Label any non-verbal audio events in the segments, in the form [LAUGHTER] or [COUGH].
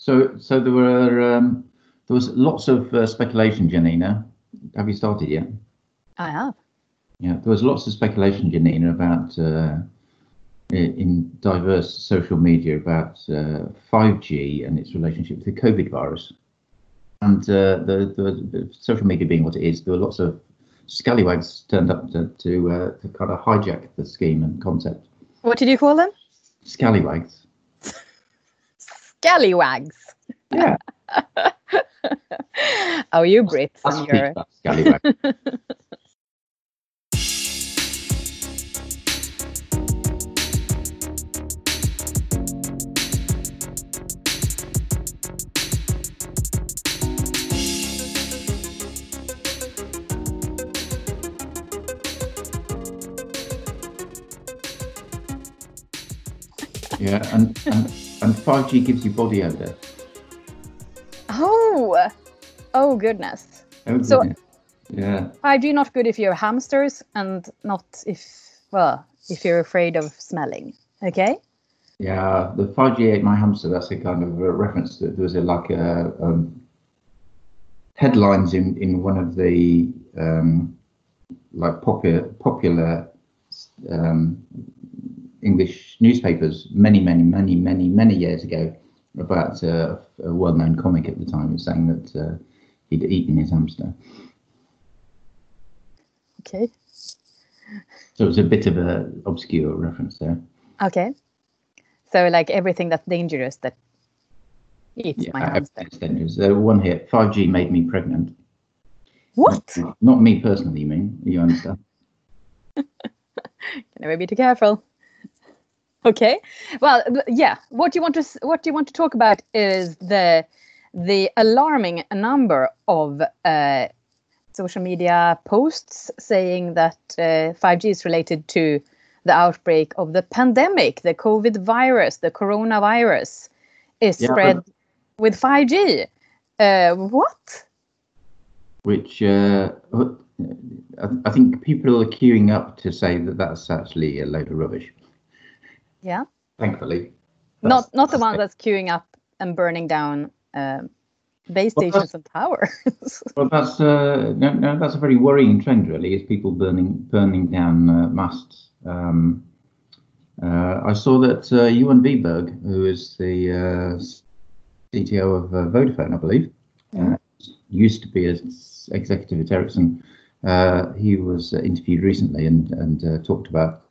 So, so there were um, there was lots of uh, speculation, Janina. Have you started yet? I have. Yeah, there was lots of speculation, Janina, about uh, in diverse social media about uh, 5G and its relationship with the COVID virus. And uh, the, the, the social media being what it is, there were lots of scallywags turned up to to, uh, to kind of hijack the scheme and concept. What did you call them? Scallywags. Scallywags. Yeah, [LAUGHS] oh, you Brits and your scallywag. Yeah, and, and and 5G gives you body odor. oh, oh goodness. Oh, So- goodness. yeah, 5G not good if you're hamsters and not if well if you're afraid of smelling. Okay. yeah. The 5G ate my hamster. That's a kind of a reference. that there was a like a um, headlines in in one of the um, like popular popular um, English newspapers many many many many many years ago about uh, a well-known comic at the time saying that uh, he'd eaten his hamster. Okay. So it was a bit of a obscure reference there. Okay. So like everything that's dangerous that eats my hamster. dangerous. Uh, one here, 5G made me pregnant. What? Not me personally, you mean? You understand? [LAUGHS] Can never be too careful. Okay. Well, yeah. What you want to what you want to talk about is the the alarming number of uh, social media posts saying that uh, 5G is related to the outbreak of the pandemic, the COVID virus, the coronavirus is Yeah, spread with 5G. Uh, what? Which uh, I, I think people are queuing up to say that that's actually a load of rubbish. Yeah. Thankfully. Not not the one that's queuing up and burning down um base Well, stations and towers. [LAUGHS] Well, that's uh, no, no, that's a very worrying trend, really. Is people burning burning down uh, masts. Um, uh, I saw that uh, Wibergh, who is the uh, CTO of uh, Vodafone, I believe, uh, used to be as executive at Ericsson. Uh, he was uh, interviewed recently and and uh, talked about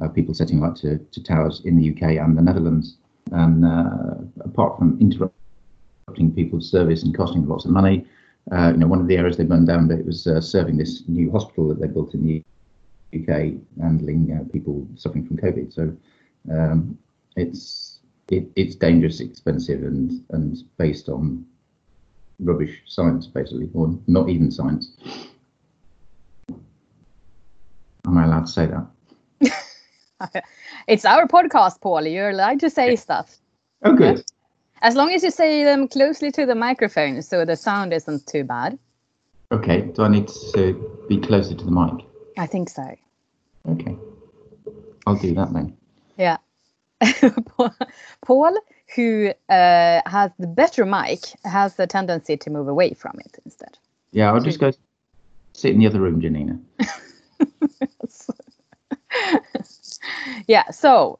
uh, people setting light to, to towers in the UK and the Netherlands. And uh, apart from interrupting people's service and costing lots of money, uh, you know, one of the areas they burned down, it was uh, serving this new hospital that they built in the UK, handling uh, people suffering from COVID. So um, it's it, it's dangerous, expensive, and and based on rubbish science, basically, or not even science. Am I allowed to say that? [LAUGHS] [LAUGHS] it's our podcast, Paul. You're allowed to say stuff. Oh, good. As long as you say them closely to the microphone so the sound isn't too bad. Okay. Do I need to be closer to the mic? I think so. Okay. I'll do that then. Yeah. [LAUGHS] Paul, who uh, has the better mic, has the tendency to move away from it instead. Yeah, I'll just go sit in the other room, Janina. [LAUGHS] [LAUGHS] yeah so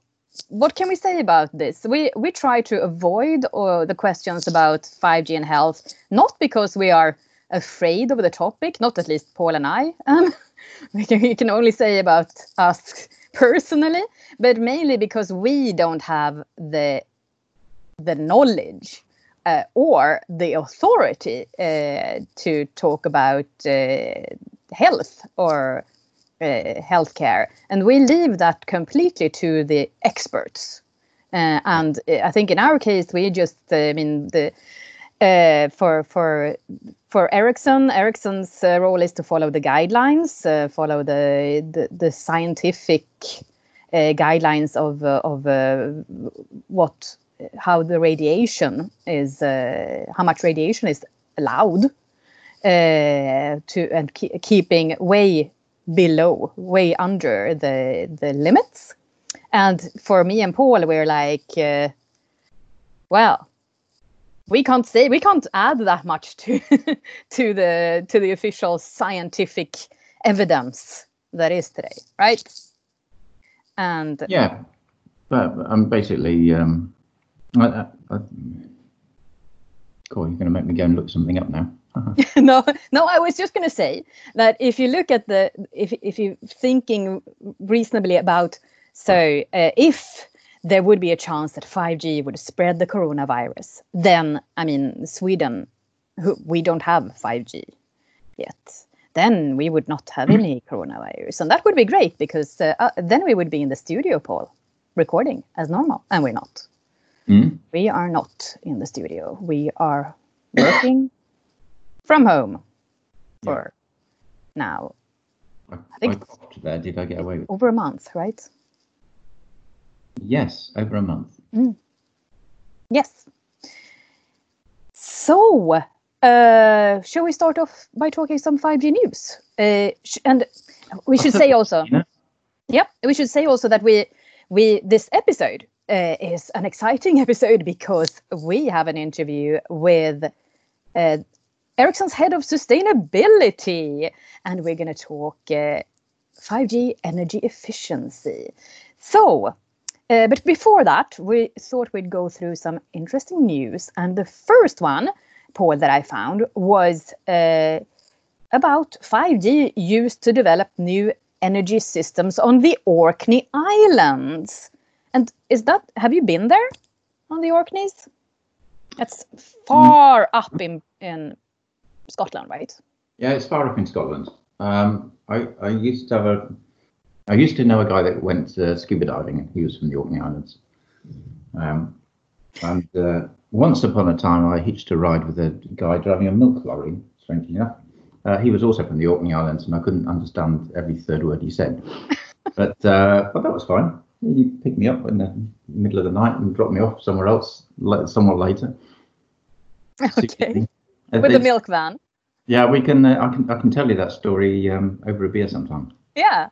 what can we say about this? We we try to avoid uh, the questions about 5g and health not because we are afraid of the topic not at least paul and i. [LAUGHS] Um, [LAUGHS] we, can, we can only say about us personally but mainly because we don't have the the knowledge uh, or the authority uh, to talk about uh, health or uh, healthcare, and we leave that completely to the experts. Uh, and uh, I think in our case, we just, I mean, the uh, for for for Ericsson, Ericsson's role is to follow the guidelines, follow the the, the scientific guidelines of of what how the radiation is, how much radiation is allowed uh, to and ke- keeping way below, way under the the limits. And for me and Paul, we're like, uh, well, we can't say we can't add that much to [LAUGHS] to the to the official scientific evidence that is today, right? And yeah, but I'm basically um, I, I, I, cool. You're going to make me go and look something up now. [LAUGHS] no, no. I was just going to say that if you look at the if if you're thinking reasonably about so uh, if there would be a chance that 5G would spread the coronavirus, then I mean Sweden, who, we don't have 5G yet. Then we would not have any coronavirus, and that would be great because uh, uh, then we would be in the studio, Paul, recording as normal, and we're not. Mm. We are not in the studio. We are working from home for yeah. now. I, I think I there. Did I get away with over a month, right? Yes, over a month. Mm. Yes. So, uh, shall we start off by talking some 5G news? Uh, and we should say also, [LAUGHS] yeah, we should say also that we we this episode uh, is an exciting [LAUGHS] episode because we have an interview with uh, Ericsson's head of sustainability, and we're going to talk 5G uh, energy efficiency. So, uh, but before that, we thought we'd go through some interesting news. And the first one, Paul, that I found was uh, about 5G used to develop new energy systems on the Orkney Islands. And is that, have you been there on the Orkneys? That's far up in, in Scotland, right? Yeah, it's far up in Scotland. Um, I, I used to have a I used to know a guy that went uh, scuba diving. He was from the Orkney Islands. Um, and uh, once upon a time, I hitched a ride with a guy driving a milk lorry, strangely enough. Uh, he was also from the Orkney Islands, and I couldn't understand every third word he said. [LAUGHS] but uh, but that was fine. He picked me up in the middle of the night and dropped me off somewhere else, somewhat later. [LAUGHS] Okay. With the milk van. Yeah, we can. Uh, I can. I can tell you that story um, over a beer sometime. Yeah.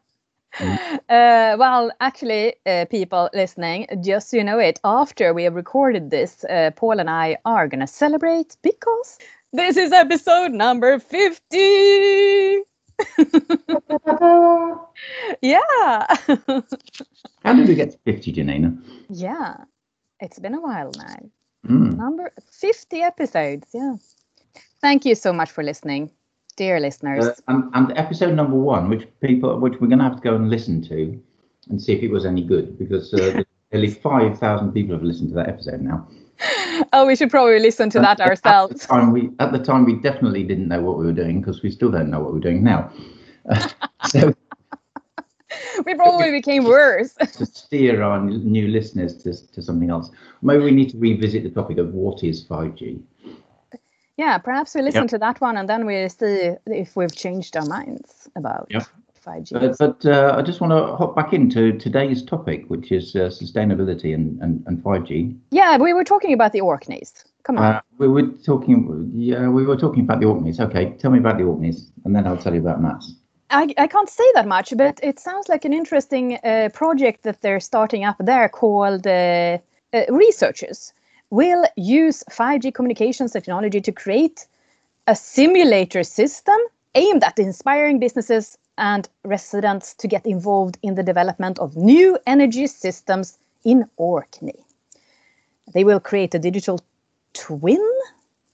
Mm. Uh, well, actually, uh, people listening, just so you know it, after we have recorded this, uh, Paul and I are going to celebrate because this is episode number 50. [LAUGHS] yeah. [LAUGHS] How did we get to 50, Janina? Yeah, it's been a while now. Mm. Number 50 episodes. Yeah. Thank you so much for listening dear listeners. Uh, and, and episode number one, which people, which we're going to have to go and listen to, and see if it was any good, because uh, [LAUGHS] nearly five thousand people have listened to that episode now. Oh, we should probably listen to that ourselves. At the time, we at the time we definitely didn't know what we were doing because we still don't know what we're doing now. Uh, [LAUGHS] so [LAUGHS] we probably became worse. to steer our new listeners to, to something else. Maybe we need to revisit the topic of what is 5G. Yeah, perhaps we listen yep. to that one and then we see if we've changed our minds about yep. 5G. But, but uh, I just want to hop back into today's topic, which is uh, sustainability and, and, and 5G. Yeah, we were talking about the Orkneys. Come on. Uh, we were talking. Yeah, we were talking about the Orkneys. Okay, tell me about the Orkneys, and then I'll tell you about Mats. I, I can't say that much, but it sounds like an interesting uh, project that they're starting up there called uh, uh, Researchers will use 5G communications technology to create a simulator system aimed at inspiring businesses and residents to get involved in the development of new energy systems in Orkney. They will create a digital twin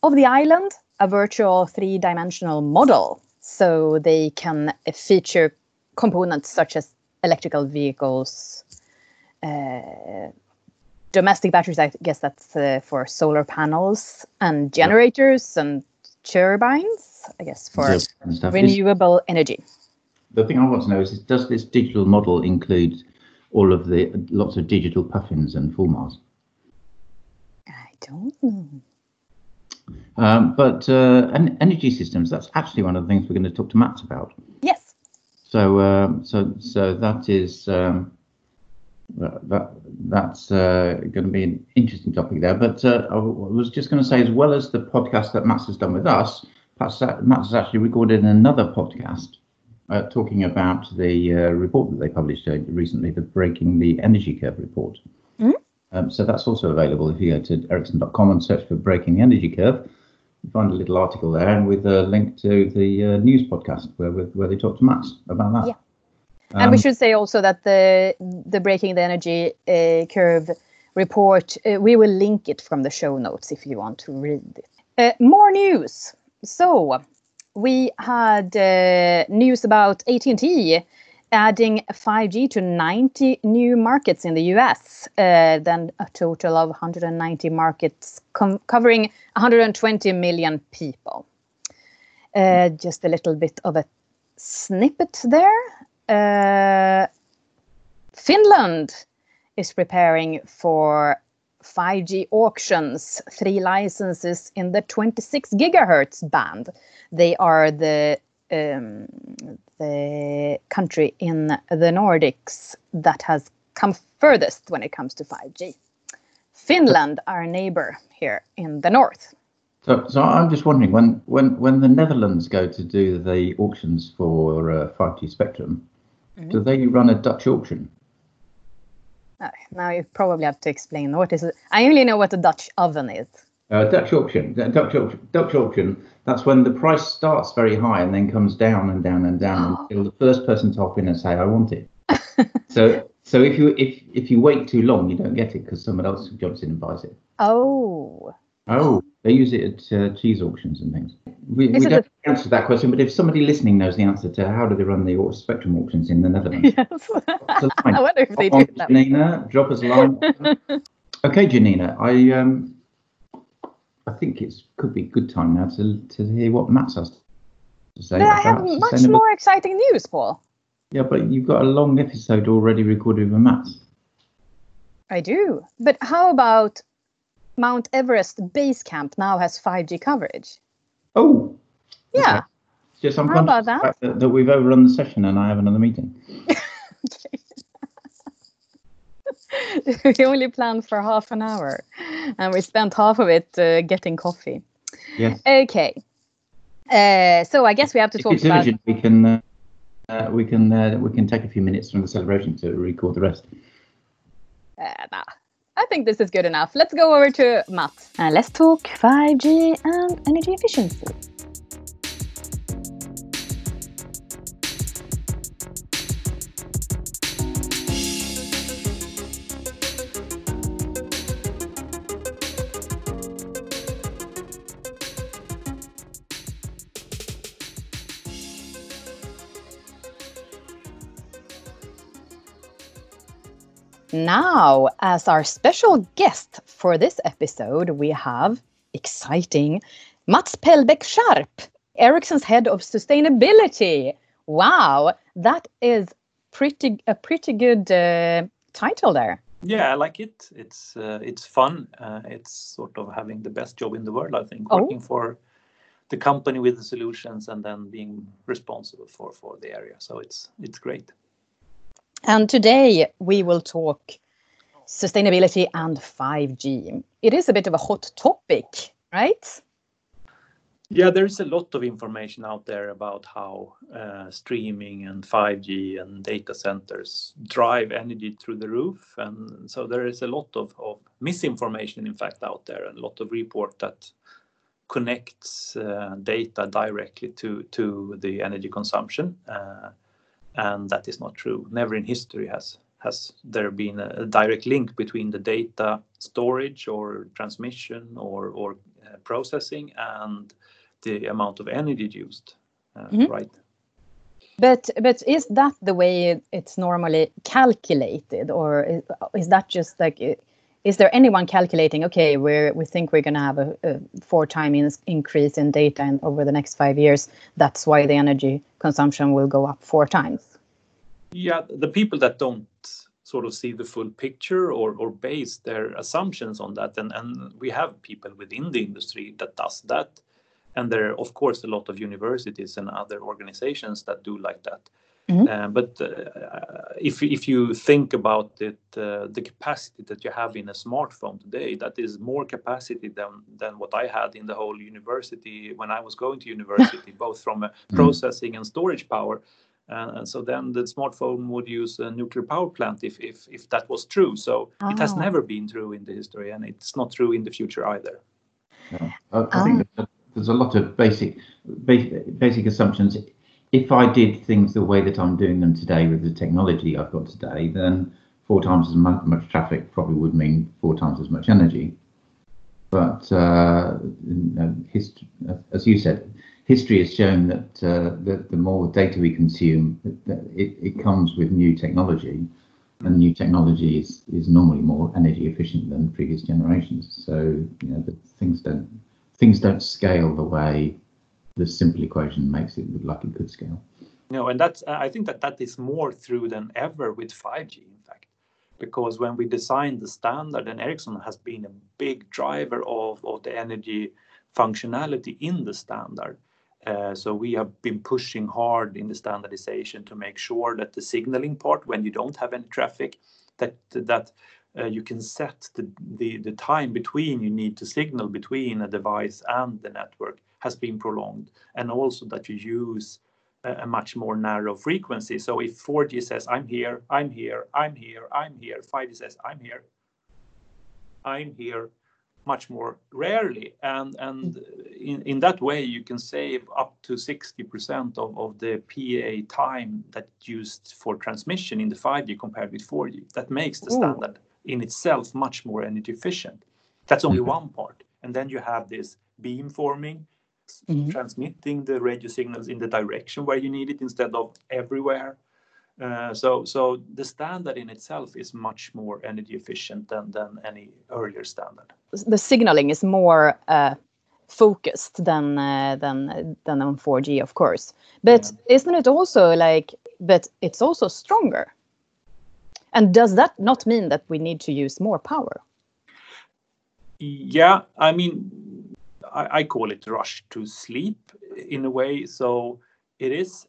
of the island, a virtual three dimensional model, so they can feature components such as electrical vehicles, uh, domestic batteries, I guess that's uh, for solar panels and generators and turbines, I guess for renewable energy. The thing I want to know is, does this digital model include all of the lots of digital puffins and fulmars? I don't know. Um, but uh, energy systems, that's actually one of the things we're going to talk to Mats about. Yes. So, um, so, so that is um, that that's uh, going to be an interesting topic there. But uh, I was just going to say, as well as the podcast that Mats has done with us, Mats has actually recorded another podcast uh, talking about the uh, report that they published uh, recently, the Breaking the Energy Curve report. Mm-hmm. Um, so that's also available if you go to ericsson.com and search for Breaking the Energy Curve. You find a little article there and with a link to the uh, news podcast where, where they talk to Mats about that. Yeah. Um, and we should say also that the the Breaking the Energy uh, Curve report, uh, we will link it from the show notes if you want to read it. Uh, more news. So we had uh, news about AT&T adding 5G to 90 new markets in the US, uh, then a total of 190 markets covering 120 million people. Uh, just a little bit of a snippet there. Uh, Finland is preparing for 5G auctions, three licenses in the 26 gigahertz band. They are the um, the country in the Nordics that has come furthest when it comes to 5G. Finland, our neighbor here in the north. So, so I'm just wondering when when when the Netherlands go to do the auctions for uh, 5G spectrum, mm-hmm. do they run a Dutch auction? Uh, now you probably have to explain what is it. I only know what a Dutch oven is. Uh, Dutch auction, Dutch auction, Dutch auction. That's when the price starts very high and then comes down and down and down oh. until the first person to hop in and say, "I want it." [LAUGHS] so, so if you if if you wait too long, you don't get it because someone else jumps in and buys it. Oh. Oh, they use it at uh, cheese auctions and things. We, we don't a... answer that question, but if somebody listening knows the answer to how do they run the spectrum auctions in the Netherlands, [LAUGHS] yes. [LAUGHS] I wonder if they do that. Janina, drop us a line. [LAUGHS] okay, Janina, I um, I think it could be a good time now to to hear what Mats has to say. But I have much more exciting news, Paul. Yeah, but you've got a long episode already recorded with Mats. I do. But how about Mount Everest Base Camp now has 5G coverage? Oh. Yeah. Okay. Just I'm how about that? that? that we've overrun the session and I have another meeting. [LAUGHS] [LAUGHS] we only planned for half an hour and we spent half of it uh, getting coffee. Yes. Okay. Uh, so I guess we have to if talk about. We can uh, uh, we can uh, we can take a few minutes from the celebration to record the rest. Uh, nah. I think this is good enough. Let's go over to Matt. and let's talk 5G and energy efficiency. Now, as our special guest for this episode, we have exciting Mats Pellbäck-Scharp, Ericsson's head of sustainability. Wow, that is pretty a pretty good uh, title there. Yeah, I like it. It's uh, it's fun. Uh, it's sort of having the best job in the world. I think oh. working for the company with the solutions and then being responsible for for the area. So it's it's great. And today we will talk sustainability and 5G. It is a bit of a hot topic, right? Yeah, there's a lot of information out there about how uh, streaming and 5G and data centers drive energy through the roof. And so there is a lot of, of misinformation, in fact, out there, and a lot of report that connects uh, data directly to, to the energy consumption. Uh, and that is not true. Never in history has has there been a direct link between the data storage or transmission or or uh, processing and the amount of energy used, uh, mm-hmm. right? But but is that the way it's normally calculated, or is, is that just like? Is there anyone calculating? Okay, we we think we're going to have a, a four time in, increase in data in, over the next five years. That's why the energy consumption will go up four times. Yeah, the people that don't sort of see the full picture or, or base their assumptions on that, and, and we have people within the industry that does that, and there are of course a lot of universities and other organizations that do like that. Mm-hmm. Uh, but uh, if if you think about it, uh, the capacity that you have in a smartphone today, that is more capacity than than what I had in the whole university when I was going to university, [LAUGHS] both from a mm-hmm. processing and storage power. and so then the smartphone would use a nuclear power plant if if, if that was true so oh. it has ah. never been true in the history and it's not true in the future either yeah. I, I think ah. there's a lot of basic basic, basic assumptions if i did things the way that i'm doing them today with the technology i've got today then four times as much, traffic probably would mean four times as much energy but uh, as you said history has shown that, uh, the more data we consume, it, it comes with new technology, and new technology is, is normally more energy efficient than previous generations. So you know things don't things don't scale the way the simple equation makes it look like it could scale. No, and that's I think that that is more true than ever with 5G. In fact, because when we designed the standard, and Ericsson has been a big driver of of the energy functionality in the standard uh, so we have been pushing hard in the standardization to make sure that the signaling part, when you don't have any traffic, that that uh, you can set the, the, the time between you need to signal between a device and the network has been prolonged, and also that you use a, much more narrow frequency. So if 4G says I'm here, I'm here, I'm here, I'm here, 5G says I'm here, I'm here, much more rarely. And, and in, in that way, you can save up to 60% of, of the PA time that used for transmission in the 5G compared with 4G. That makes the Ooh. standard in itself much more energy efficient. That's only mm-hmm. one part. And then you have this beamforming, mm-hmm. transmitting the radio signals in the direction where you need it instead of everywhere. Uh, so, so the standard in itself is much more energy efficient than, than any earlier standard. The signaling is more uh, focused than uh, than than on 4G, of course. But yeah. isn't it also like? But it's also stronger. And does that not mean that we need to use more power? Yeah, I mean, I, I call it rush to sleep in a way. So it is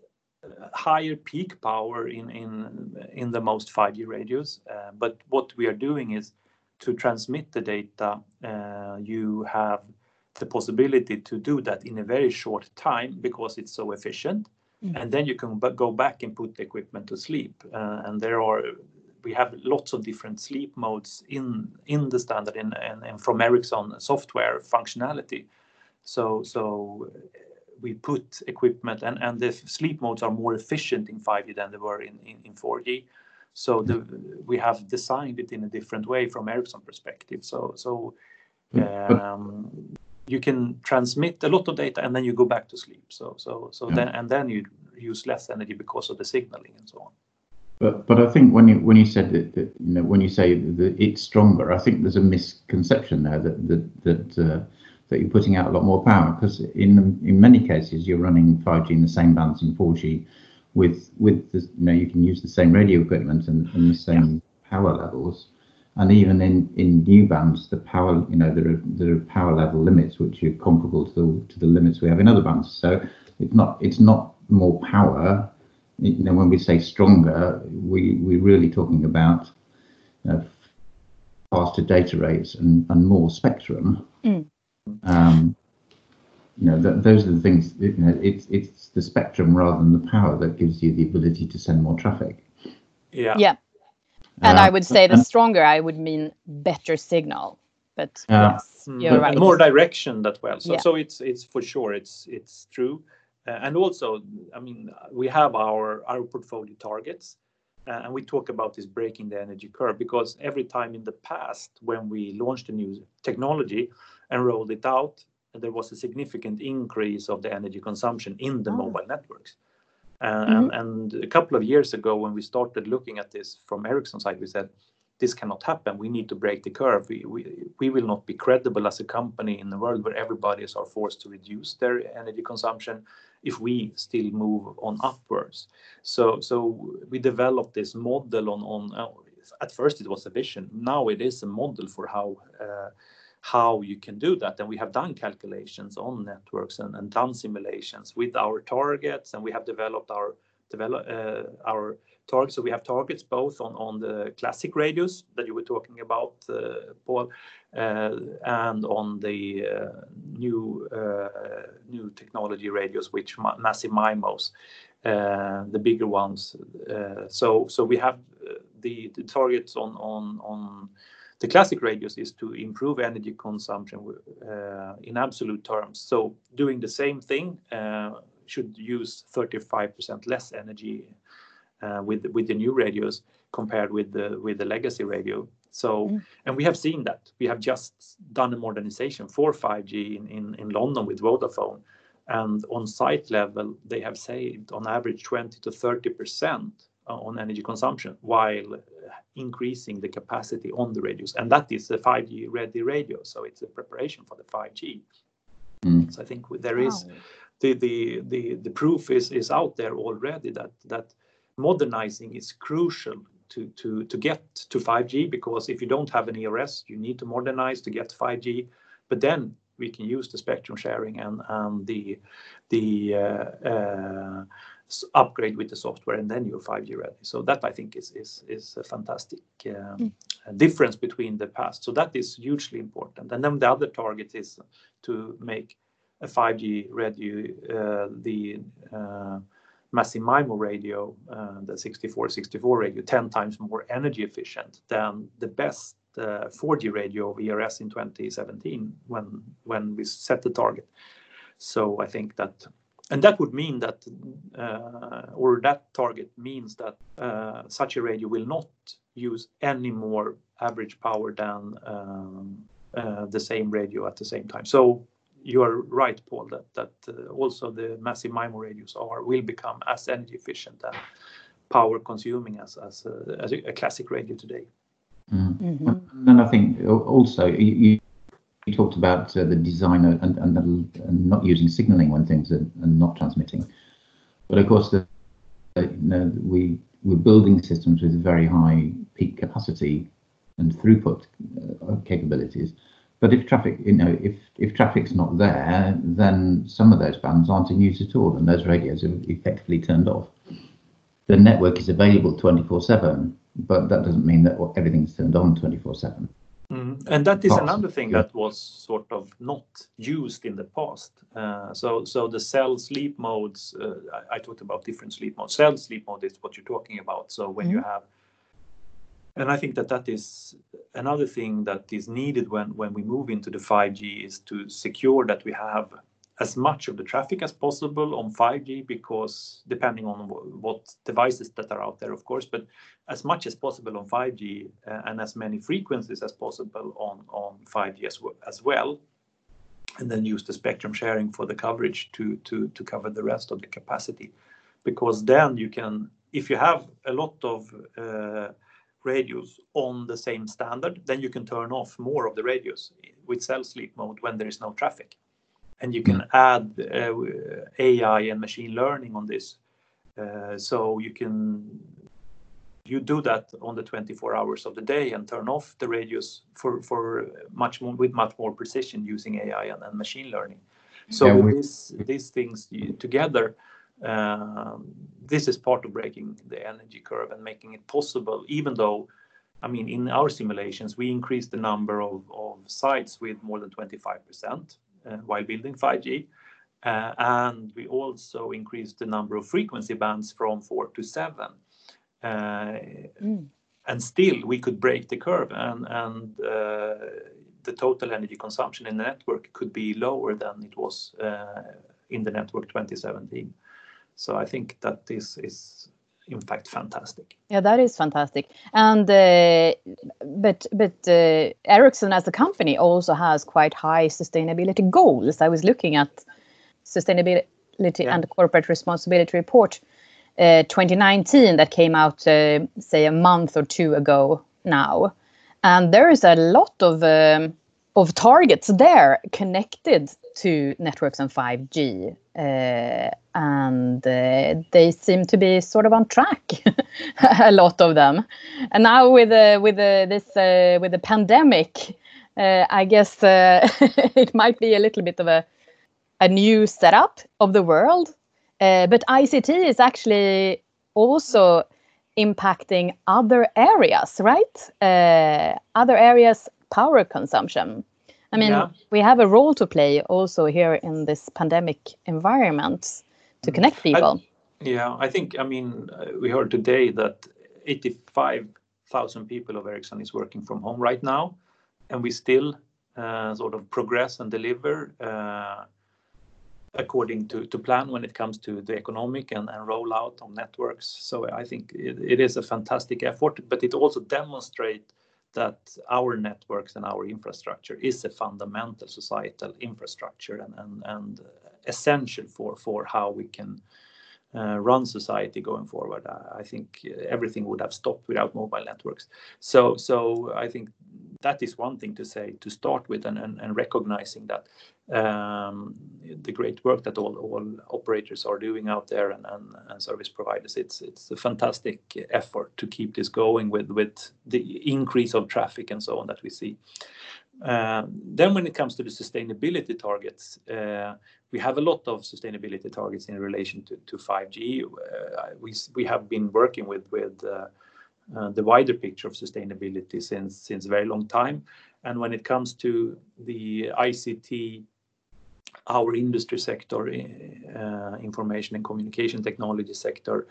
higher peak power in in in the most 5G radios. Uh, but what we are doing is to transmit the data. Uh, you have the possibility to do that in a very short time because it's so efficient, mm. and then you can go back and put the equipment to sleep. Uh, and there are we have lots of different sleep modes in in the standard and, and, and from Ericsson software functionality. So so we put equipment and, and the sleep modes are more efficient in 5G than they were in, in, in 4G. So the, we have designed it in a different way from Ericsson perspective. So so um, you can transmit a lot of data and then you go back to sleep. So so so yeah. then and then you use less energy because of the signaling and so on. But but I think when you when you said that, that you know when you say that it's stronger, I think there's a misconception there that that that uh, that you're putting out a lot more power because in in many cases you're running 5G in the same bands in 4G with with the, you know you can use the same radio equipment and, and the same yeah. power levels and even in in new bands the power you know there are there are power level limits which are comparable to the, to the limits we have in other bands so it's not it's not more power you know when we say stronger we we're really talking about you know, faster data rates and, and more spectrum mm. Um, you know, th- those are the things. You know, it's it's the spectrum rather than the power that gives you the ability to send more traffic. Yeah. Yeah. And uh, I would say the stronger, I would mean better signal. But uh, yes, mm. you're right. More direction that well. So yeah. so it's it's for sure it's it's true. Uh, and also, I mean, we have our our portfolio targets, uh, and we talk about this breaking the energy curve because every time in the past when we launched a new technology, and rolled it out, there was a significant increase of the energy consumption in the oh. mobile networks. Uh, mm-hmm. and, and, a couple of years ago, when we started looking at this from Ericsson's side, we said, this cannot happen. We need to break the curve. We, we, we will not be credible as a company in a world where everybody is are forced to reduce their energy consumption if we still move on upwards. So, so we developed this model on, on uh, at first it was a vision. Now it is a model for how uh, how you can do that. And we have done calculations on networks and, done simulations with our targets, and we have developed our develop uh, our targets. So we have targets both on the classic radios that you were talking about, uh, Paul, uh, and on the uh, new technology radios, which Massive MIMOs, the bigger ones. So we have the targets on the classic radios is to improve energy consumption in absolute terms. So doing the same thing should use 35% less energy Uh, with with the new radios compared with the with the legacy radio. So mm-hmm. and we have seen that. We have just done a modernization for 5G in in, in London with Vodafone, and on site level, they have saved on average 20 to 30 percent on energy consumption while increasing the capacity on the radios. And that is a 5G-ready radio, so it's a preparation for the 5G. Mm. So I think there is the the, the, the proof is is out there already that, that modernizing is crucial to to, to get to 5G, because if you don't have an ERS, you need to modernize to get 5G. But then we can use the spectrum sharing and and the the uh, uh, upgrade with the software, and then you're 5G ready. So that, I think, is is, is a fantastic um, mm. difference between the past. So that is hugely important. And then the other target is to make a 5G radio, uh, the Massive MIMO radio, uh, the 6464 radio, 10 times more energy efficient than the best uh, 4G radio of ERS in 2017 when when we set the target. So I think that and that would mean that uh, or that target means that such a radio will not use any more average power than um, the same radio at the same time. So you are right, Paul, that uh, also the Massive MIMO radios will become as energy efficient and power consuming as uh, a classic radio today. Mm-hmm. Mm-hmm. Then I think also you talked about uh, the design and not using signaling when things are not transmitting. But of course, we're building systems with very high peak capacity and throughput capabilities. But if traffic, you know, if if traffic's not there, then some of those bands aren't in use at all, and those radios are effectively turned off. The network is available 24/7, but that doesn't mean that everything's turned on 24/7. Mm-hmm. And that is another thing that was sort of not used in the past. Uh, so the cell sleep modes, uh, I talked about different sleep modes. Cell sleep mode is what you're talking about. So when you mm-hmm. have and I think that that is another thing that is needed when when we move into the 5G is to secure that we have as much of the traffic as possible on 5G, because depending on what devices that are out there, of course, but as much as possible on 5G uh, and as many frequencies as possible on on 5G as well, and then use the spectrum sharing for the coverage to cover the rest of the capacity. Because then you can if you have a lot of uh, radios on the same standard, then you can turn off more of the radios with cell sleep mode when there is no traffic. And you can hmm. add uh, AI and machine learning on this. Uh, so you can you do that on the 24 hours of the day and turn off the radios for for much more with much more precision using AI and machine learning. So with these things together, Um, this is part of breaking the energy curve and making it possible, even though, I mean, in our simulations, we increased the number of sites with more than 25% uh, while building 5G. Uh, and we also increased the number of frequency bands from 4 to 7. Uh, mm. And still, we could break the curve, and the total energy consumption in the network could be lower than it was in the network 2017. So I think that this is, in fact, fantastic. Yeah, that is fantastic. And uh, but uh, Ericsson, as a company, also has quite high sustainability goals. I was looking at Sustainability and Corporate Responsibility Report uh, 2019 that came out, uh, say, a month or two ago now. And there is a lot of um, of targets there connected to networks uh, and 5G. And they seem to be sort of on track, [LAUGHS] a lot of them. And now with uh, with this with the pandemic, I guess [LAUGHS] it might be a little bit of a new setup of the world. But ICT is actually also impacting other areas, right? Uh, other areas' power consumption. I mean, Yeah. we have a role to play also here in this pandemic environment to Mm. connect people. Yeah, I think, I mean, uh, we heard today that 85,000 people of Ericsson is working from home right now, and we still uh, sort of progress and deliver uh, according to, to plan when it comes to the economic and, and rollout of networks. So I think it, it is a fantastic effort, but it also demonstrates that our networks and our infrastructure is a fundamental societal infrastructure and, and, and essential for, for how we can uh, run society going forward. I, I think everything would have stopped without mobile networks. So, so I think that is one thing to say to start with, and, and, and recognizing that the great work that all, operators are doing out there and, service providers. It's a fantastic effort to keep this going with the increase of traffic and so on that we see. Uh, then when it comes to the sustainability targets, uh, we have a lot of sustainability targets in relation to, to 5G. Uh, we, have been working with, the wider picture of sustainability since, since a very long time. And when it comes to the ICT, our industry sector, uh, information and communication technology sector,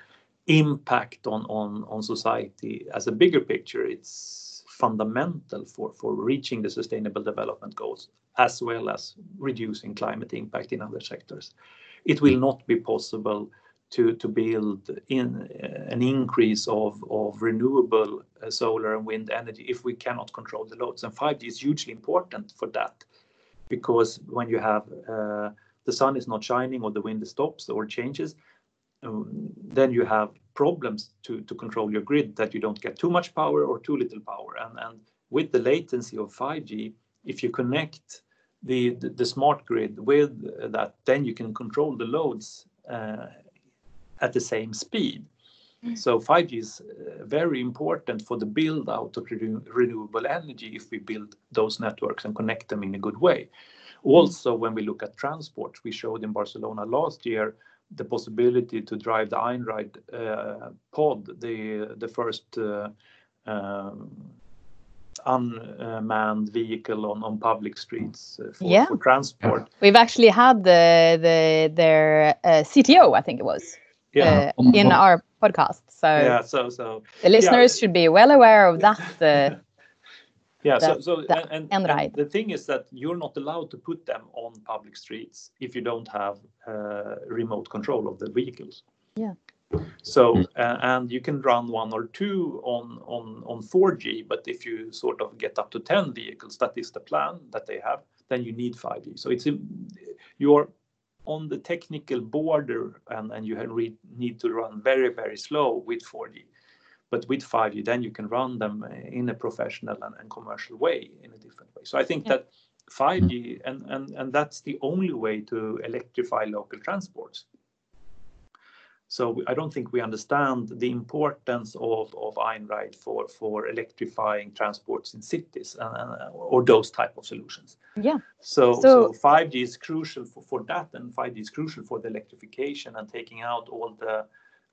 impact on, society as a bigger picture, it's fundamental for, reaching the sustainable development goals as well as reducing climate impact in other sectors. It will not be possible to, build in uh, an increase of, renewable solar and wind energy if we cannot control the loads. And 5G is hugely important for that because when you have uh, the sun is not shining or the wind stops or changes, um, then you have problems to, to control your grid that you don't get too much power or too little power. And, and with the latency of 5G, if you connect the, the, the smart grid with that, then you can control the loads uh, at the same speed. So 5G is uh, very important for the build out of renew- renewable energy if we build those networks and connect them in a good way. Also, when we look at transport, we showed in Barcelona last year the possibility to drive the Einride uh, pod, the the first uh, um, unmanned vehicle on, on public streets uh, for, Yeah. for transport. We've actually had the the their uh, CTO, I think it was, Yeah, uh, in our podcast. So yeah. So so the listeners should be well aware of that. Uh, [LAUGHS] Yeah, so, so that- and, and, and and right. the thing is that you're not allowed to put them on public streets if you don't have uh, remote control of the vehicles. Yeah. So Mm. uh, and you can run one or two on on on 4G, but if you sort of get up to 10 vehicles, that is the plan that they have, then you need 5G. So it's a, you're on the technical border and, and you re- need to run very very slow with 4G but with 5G, then you can run them eh, in a professional and, and commercial way in a different way. So I think Yeah. that 5G mm-hmm. and, and and that's the only way to electrify local transports. So I don't think we understand the importance of, of Einride for, for electrifying transports in cities and, and, or those type of solutions. yeah, So, So- so 5G is crucial for, for that, and 5G is crucial for the electrification and taking out all the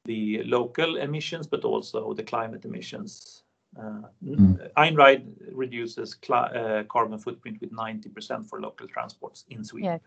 the local emissions, but also the climate emissions. Uh, Mm. Einride reduces cli- uh, carbon footprint with 90% for local transports in Sweden. Yeah,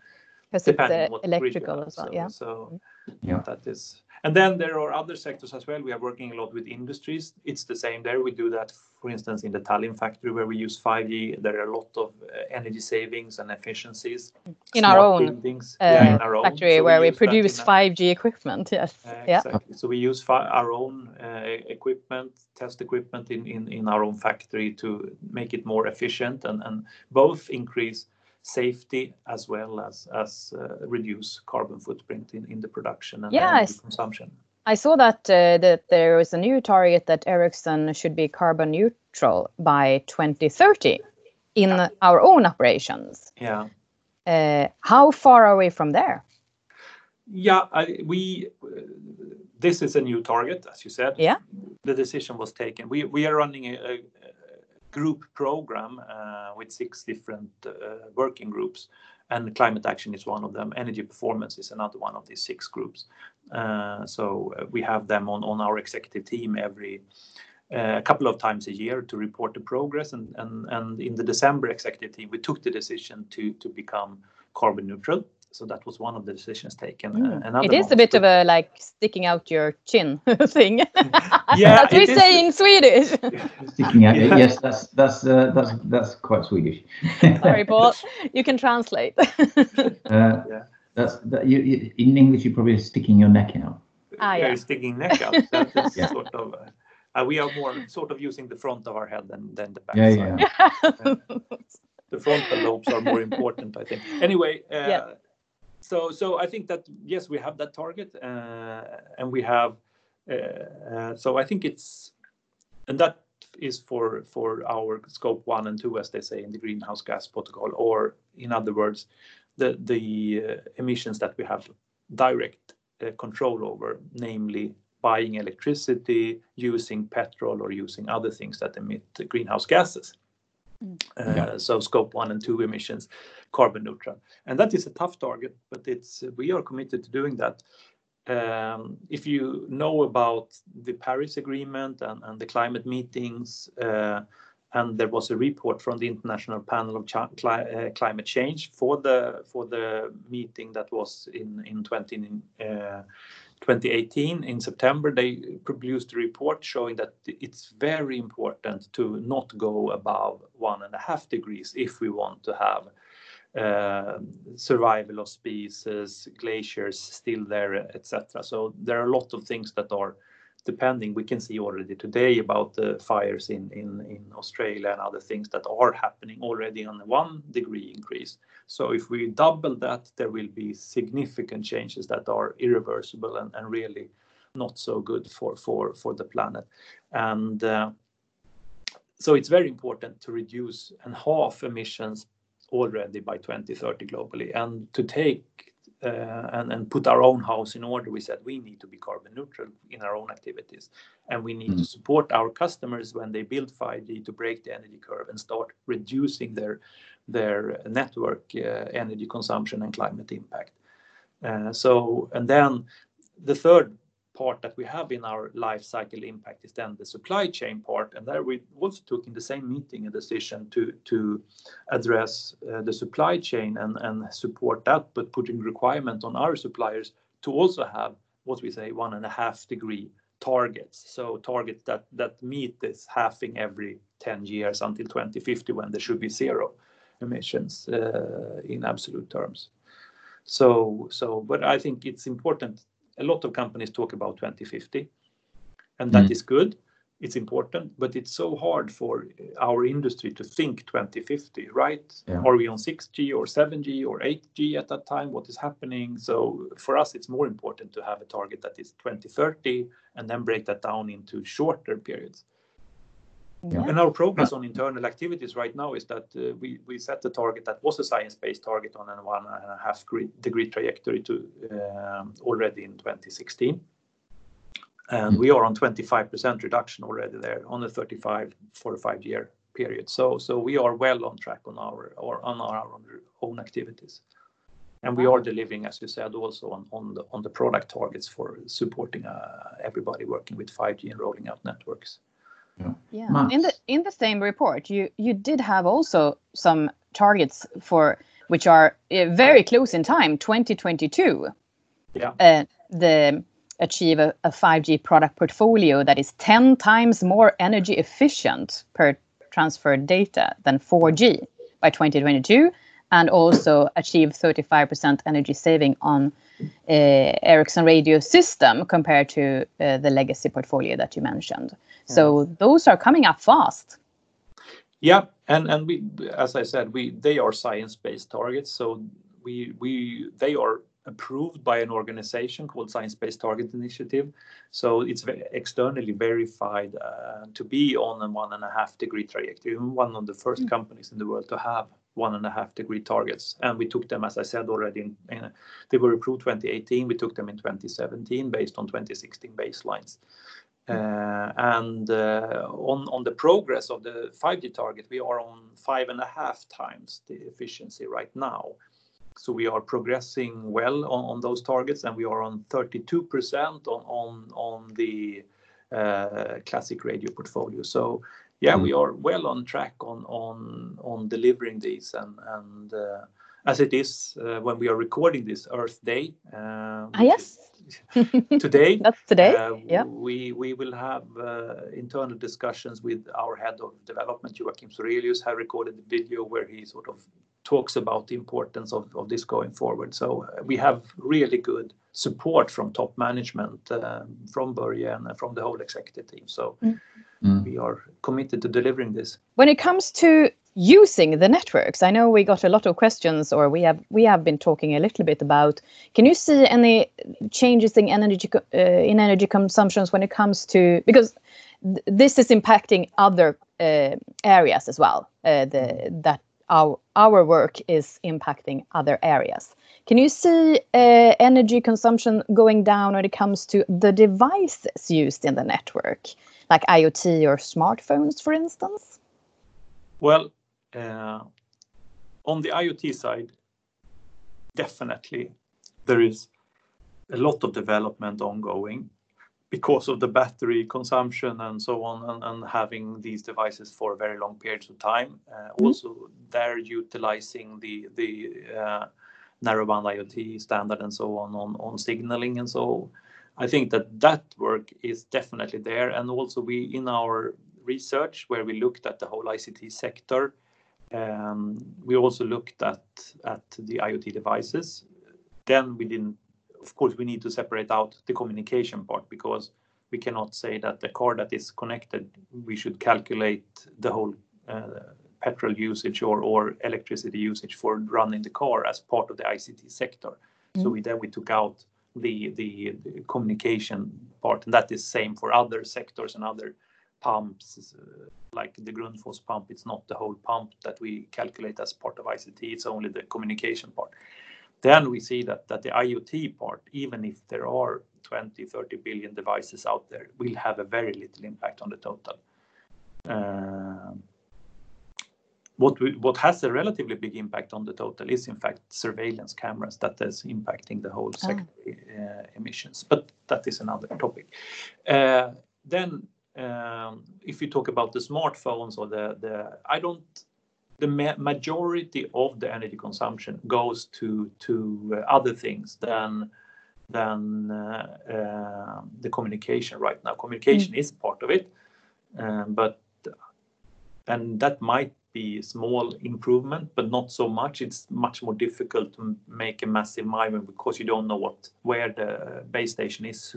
because it's uh, on what grid you electrical as well. So- Yeah. So Yeah. that is, and then there are other sectors as well. We are working a lot with industries. It's the same there. We do that, for instance, in the Tallinn factory where we use 5G. There are a lot of uh, energy savings and efficiencies. In our own, buildings. Uh, Yeah, in our own. factory So where we use that in produce 5G equipment. Yes. uh, yeah. Exactly. So we use fi- our own uh, equipment, test equipment in, in, in our own factory to make it more efficient and, and both increase safety as well as as uh, reduce carbon footprint in, in the production and Yeah, I- consumption. I saw that uh, that there is a new target that Ericsson should be carbon neutral by 2030 in our own operations. Yeah. Uh, how far are we from there? Yeah, I, we. Uh, this is a new target, as you said. Yeah. The decision was taken. We we are running a group program uh, with six different uh, working groups, and climate action is one of them. Energy performance is another one of these six groups. Uh, so we have them on, on our executive team every a couple of times a year to report the progress. And, and, and in the December executive team, we took the decision to, to become carbon neutral. So that was one of the decisions taken. Mm. Uh, it is a bit of a like sticking out your chin [LAUGHS] thing. [LAUGHS] yeah, as we say in Swedish. [LAUGHS] sticking out. Yeah. Yes, that's that's uh, that's that's quite Swedish. Sorry, Paul. You can translate. uh, yeah. That's that. You, you, in English, you're probably sticking your neck out. Ah, yeah. sticking neck out. That is yeah. sort of. Uh, uh, we are more sort of using the front of our head than, than the back yeah, side. Yeah. the frontal lobes are more important, I think. Anyway, uh, yeah. So so I think that yes, we have that target, uh, and we have. Uh, uh, so I think it's, and that is for for our scope one and two, as they say in the greenhouse gas protocol, or in other words, the the uh, emissions that we have direct control over, namely buying electricity, using petrol, or using other things that emit greenhouse gases. Mm. Uh, yeah. So scope one and two emissions, carbon neutral, and that is a tough target, but it's we are committed to doing that. Um, if you know about the Paris Agreement and, and the climate meetings, uh, and there was a report from the International Panel of Ch uh, Climate Change for the for the meeting that was in in 20 uh, 2018 in September, they produced a report showing that it's very important to not go above one and a half degrees if we want to have survival of species, glaciers still there, etc. So there are a lot of things that are depending. We can see already today about the fires in, in, in Australia and other things that are happening already on one degree increase. So if we double that, there will be significant changes that are irreversible and, and really not so good for, for, for the planet. And uh, so it's very important to reduce and half emissions already by 2030 globally and to take uh, and, and put our own house in order, we said we need to be carbon neutral in our own activities. And we need to support our customers when they build 5G to break the energy curve and start reducing their, their network uh, energy consumption and climate impact. Uh, so, and then the third part that we have in our life cycle impact is then the supply chain part. And there we also took in the same meeting a decision to, address uh, the supply chain and, support that, but putting requirement on our suppliers to also have what we say one and a half degree targets. So targets that, meet this halving every 10 years until 2050 when there should be zero emissions uh, in absolute terms. So, so, but I think it's important a lot of companies talk about 2050, and that mm. is good. It's important, but it's so hard for our industry to think 2050, right? Yeah. Are we on 6G or 7G or 8G at that time? What is happening? So for us, it's more important to have a target that is 2030 and then break that down into shorter periods. Yeah. And our progress on internal activities right now is that uh, we, we set the target that was a science-based target on a one and a half degree trajectory to um, already in 2016. And we are on 25% reduction already there on the 35 for a five year period. So so we are well on track on our or on our own activities. And we are delivering, as you said, also on, on the on the product targets for supporting uh, everybody working with 5G and rolling out networks. Yeah. In the in the same report, you you did have also some targets for which are uh, very close in time, 2022. Yeah. Uh, the achieve a, a 5G product portfolio that is 10 times more energy efficient per transferred data than 4G by 2022 and also achieve 35% energy saving on uh, Ericsson radio system compared to uh, the legacy portfolio that you mentioned. So those are coming up fast. Yeah, and and we, as I said, we they are science-based targets. So we we they are approved by an organization called Science Based Target Initiative. So it's externally verified uh, to be on a one and a half degree trajectory. One of the first mm. companies in the world to have one and a half degree targets. And we took them, as I said already, in, in, they were approved 2018. We took them in 2017 based on 2016 baselines. Mm-hmm. Uh, and uh, on the progress of the 5G target, we are on 5.5 times the efficiency right now. so we are progressing well on those targets, and we are on 32% on the uh, classic radio portfolio. So yeah, mm-hmm. we are well on track on delivering these. And uh, as it is uh, when we are recording this Earth Day. Ah, yes. [LAUGHS] Today. That's today. Uh, yeah. We we will have uh, internal discussions with our head of development, Joakim Sorelius, has recorded the video where he sort of talks about the importance of of this going forward. So uh, we have really good support from top management, um, from Börje and from the whole executive team. So mm. Mm. we are committed to delivering this. When it comes to using the networks, I know we got a lot of questions, or we have we have been talking a little bit about. Can you see any changes in energy uh, in energy consumptions when it comes to because this is impacting other uh, areas as well, uh, The that our work is impacting other areas. Can you see energy consumption going down when it comes to the devices used in the network, like IoT or smartphones, for instance? Well, Uh, on the IoT side, definitely there is a lot of development ongoing because of the battery consumption and so on, and having these devices for very long periods of time. Uh, mm-hmm. Also, they're utilizing the uh, Narrowband IoT standard and so on, on signaling and so. I think that that work is definitely there. And also we, in our research, where we looked at the whole ICT sector, Um, we also looked at at the IoT devices. Then we didn't. Of course, we need to separate out the communication part, because we cannot say that the car that is connected, we should calculate the whole uh, petrol usage or electricity usage for running the car as part of the ICT sector. So mm-hmm. we then we took out the the communication part, and that is same for other sectors and other pumps, like the Grundfos pump. It's not the whole pump that we calculate as part of ICT, it's only the communication part. Then we see that that the IoT part, even if there are 20-30 billion devices out there, will have a very little impact on the total. Um, what what has a relatively big impact on the total is, in fact, surveillance cameras that is impacting the whole ah. sector uh, emissions, but that is another topic. Uh, then, Um, if you talk about the smartphones or the I don't. The majority of the energy consumption goes to uh, other things than uh, um, the communication right now. Communication mm. is part of it, um, but and that might be small improvement, but not so much. It's much more difficult to make a massive movement because you don't know where the base station is.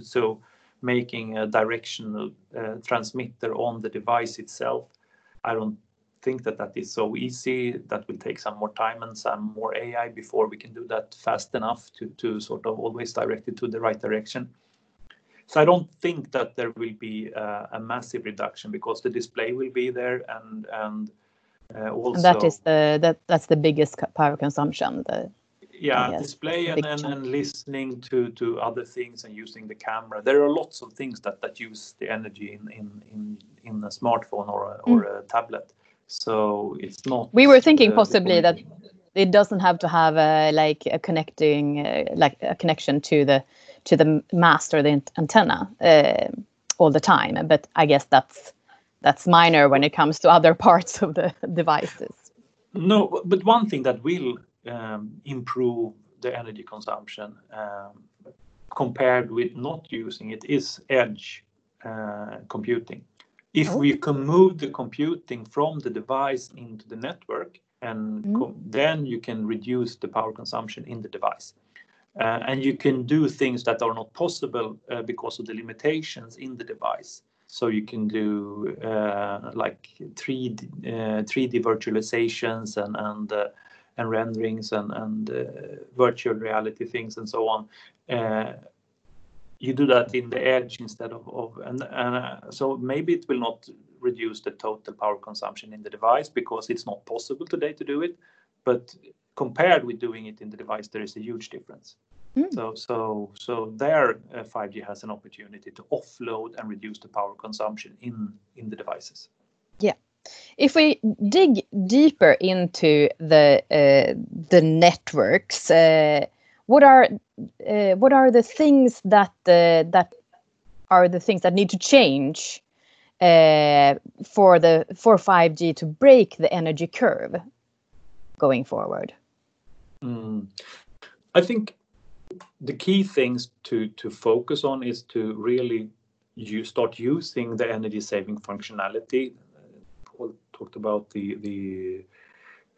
Making a directional uh, transmitter on the device itself, I don't think that that is so easy. That will take some more time and some more AI before we can do that fast enough to to sort of always direct it to the right direction. So I don't think that there will be uh, a massive reduction because the display will be there and and uh, also. That's the that that's the biggest power consumption, Yeah, display and and listening to to other things and using the camera. There are lots of things that that use the energy in in in a smartphone or hmm. a tablet. So it's not. We were thinking possibly that it doesn't have to have a, like, a connecting, uh, like a connection to the to the mast or the antenna uh, all the time, but I guess that's that's minor when it comes to other [LAUGHS] parts of the devices. No, but one thing that will Um, improve the energy consumption um, compared with not using it is edge uh, computing. If oh. we can move the computing from the device into the network, and mm-hmm. then you can reduce the power consumption in the device. Uh, and you can do things that are not possible uh, because of the limitations in the device. So you can do like 3D virtualizations and renderings and and uh, virtual reality things and so on. Uh, you do that in the edge instead of. of and and uh, So maybe it will not reduce the total power consumption in the device because it's not possible today to do it, but compared with doing it in the device, there is a huge difference. Hmm. So so, so there, 5G has an opportunity to offload and reduce the power consumption in in the devices. If we dig deeper into the uh, the networks, uh, what are uh, what are the things that uh, that are the things that need to change uh, for the for 5G to break the energy curve going forward? Mm. I think the key things to to focus on is to really you start using the energy saving functionality. Talked about the the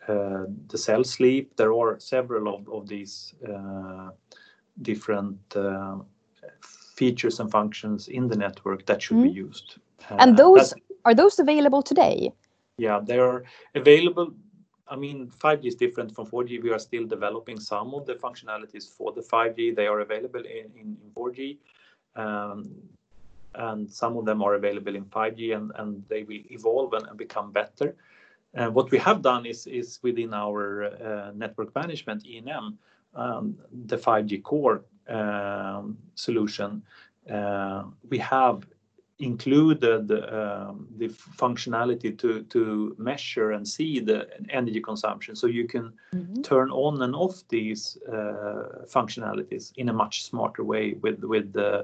uh, the cell sleep. There are several of, of these uh, different uh, features and functions in the network that should be mm-hmm. used. and those are those available today? Yeah, they are available I mean, 5G is different from 4G. We are still developing some of the functionalities for the 5G. They are available in, in, in 4G. And some of them are available in 5G and, and they will evolve and, and become better. And uh, what we have done is, is within our uh, network management, ENM, um, the 5G core um, solution, uh, we have included um, the functionality to, to measure and see the energy consumption. So you can mm-hmm. turn on and off these uh, functionalities in a much smarter way with, with the, uh,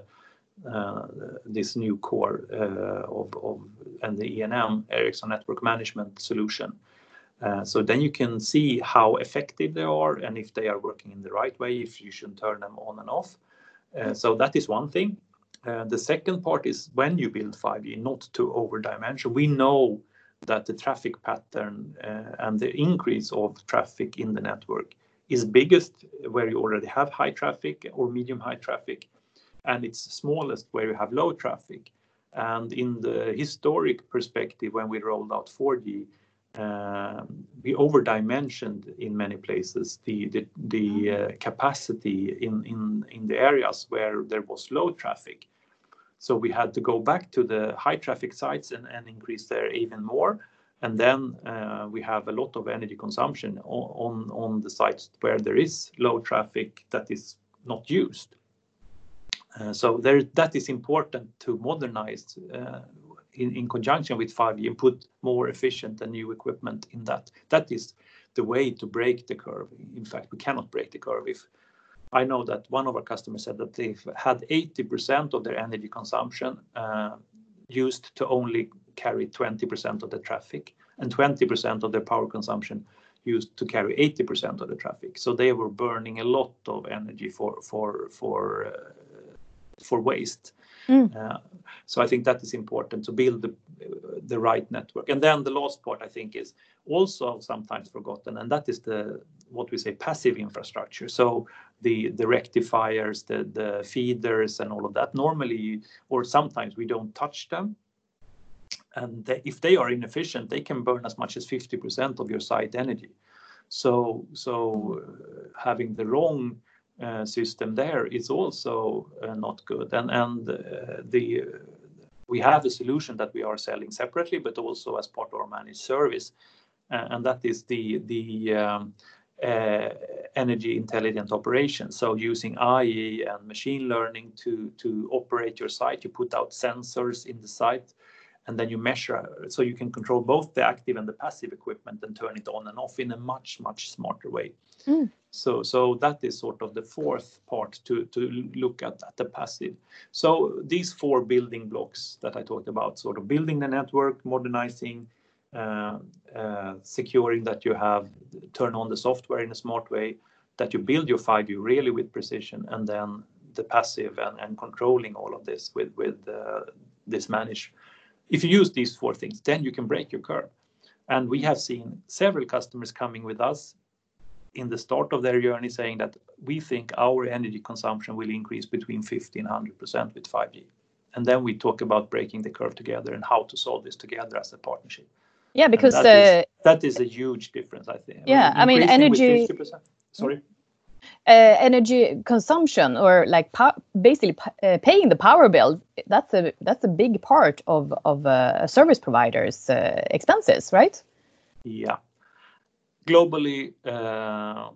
this new core uh, of, and the ENM, Ericsson Network Management solution. Uh, so then you can see how effective they are and if they are working in the right way, if you should turn them on and off. Uh, so that is one thing. Uh, the second part is when you build 5G, not to over-dimension. We know that the traffic pattern uh, and the increase of traffic in the network is biggest where you already have high traffic or medium-high traffic, and it's smallest where you have low traffic. And in the historic perspective, when we rolled out 4G, um, we over-dimensioned in many places the uh, capacity in in in the areas where there was low traffic. So we had to go back to the high traffic sites and and increase there even more. And then uh, we have a lot of energy consumption on on the sites where there is low traffic that is not used. Uh, so that is important to modernize in conjunction with 5G and put more efficient and new equipment in that. That is the way to break the curve. In fact, we cannot break the curve if I know that one of our customers said that they've had 80% of their energy consumption uh, used to only carry 20% of the traffic and 20% of their power consumption used to carry 80% of the traffic. So they were burning a lot of energy for for for uh, for waste. Mm. Uh, so I think that is important to build the, the right network. And then the last part I think is also sometimes forgotten, and that is the what we say passive infrastructure. So the the rectifiers, the the feeders, and all of that. Normally, or sometimes we don't touch them. And they, if they are inefficient, they can burn as much as 50% of your site energy. So so uh, having the wrong system there is also uh, not good. And uh, we have a solution that we are selling separately, but also as part of our managed service, and that is the the um, uh, energy intelligent operation. So using AI and machine learning to to operate your site, you put out sensors in the site and then you measure so you can control both the active and the passive equipment and turn it on and off in a much much smarter way mm. So so that is sort of the fourth part to to look at, at the passive so these four building blocks that i talked about sort of building the network modernizing uh, uh, securing that you have turn on the software in a smart way that you build your 5G really with precision and then the passive and, and controlling all of this with with uh, this manage. if you use these four things, then you can break your curve. And we have seen several customers coming with us in the start of their journey saying that we think our energy consumption will increase between 50 and 100% with 5G. And then we talk about breaking the curve together and how to solve this together as a partnership. Yeah, because that, the, is, that is a huge difference, I think. Yeah, I mean, energy. Sorry uh, energy consumption or like basically uh, paying the power bill that's a that's a big part of of uh, a service provider's expenses right yeah globally uh,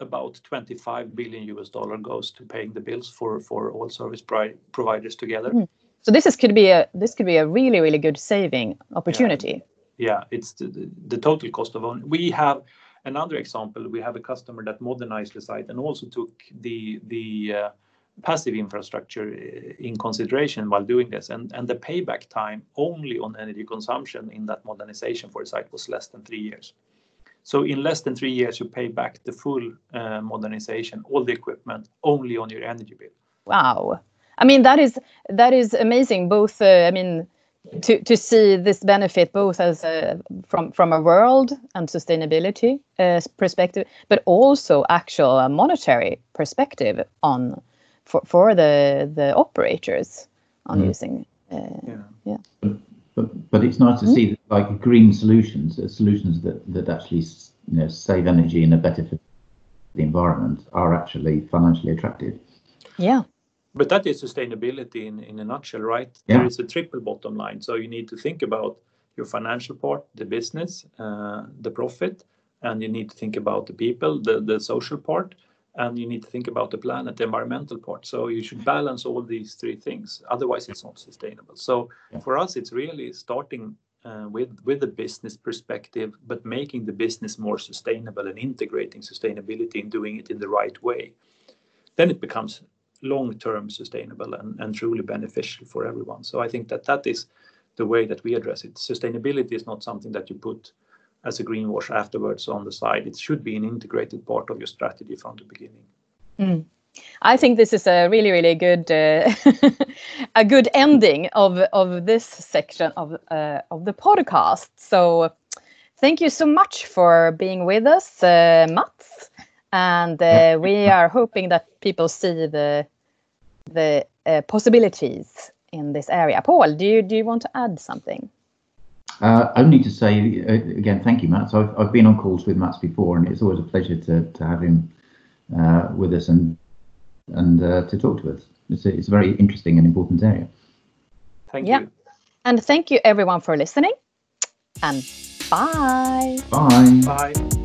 about 25 billion us dollar goes to paying the bills for for all service providers together mm. so this could be a this could be a really really good saving opportunity yeah, it's the, total cost of owning. We have another example. We have a customer that modernized the site and also took the the uh, passive infrastructure uh, in consideration while doing this. And, and the payback time only on energy consumption in that modernization for a site was less than three years. So in less than three years, you pay back the full uh, modernization, all the equipment, only on your energy bill. Wow. I mean, that is that is amazing. Both, uh, I mean, to to see this benefit both as a, from from a world and sustainability uh, perspective, but also actual uh, monetary perspective on for for the the operators on mm. using. Uh, yeah. yeah. But, but but it's nice to mm. see like green solutions, uh, solutions that that actually you know save energy and are better for the environment are actually financially attractive. Yeah. But that is sustainability in, in a nutshell, right? Yeah. There is a triple bottom line. So you need to think about your financial part, the business, uh, the profit, and you need to think about the people, the, the social part, and you need to think about the planet, the environmental part. So you should balance all these three things. Otherwise, it's not sustainable. So yeah. for us, it's really starting uh, with with the business perspective, but making the business more sustainable and integrating sustainability and doing it in the right way. Then it becomes long-term sustainable and, and truly beneficial for everyone. So I think that that is the way that we address it. Sustainability is not something that you put as a greenwash afterwards on the side. It should be an integrated part of your strategy from the beginning. Mm. I think this is a really, really good uh, [LAUGHS] a good ending of of this section of uh, of the podcast. So, thank you so much for being with us, uh, Mats, and uh, we are hoping that people see the the uh, possibilities in this area. Paul, do you do you want to add something? Uh, only to say uh, again, thank you, Matt. So I've, I've been on calls with Mats before, and it's always a pleasure to, to have him uh, with us and and uh, to talk to us. It's a, it's a very interesting and important area. Thank yeah. you. And thank you everyone for listening. And bye. Bye. Bye.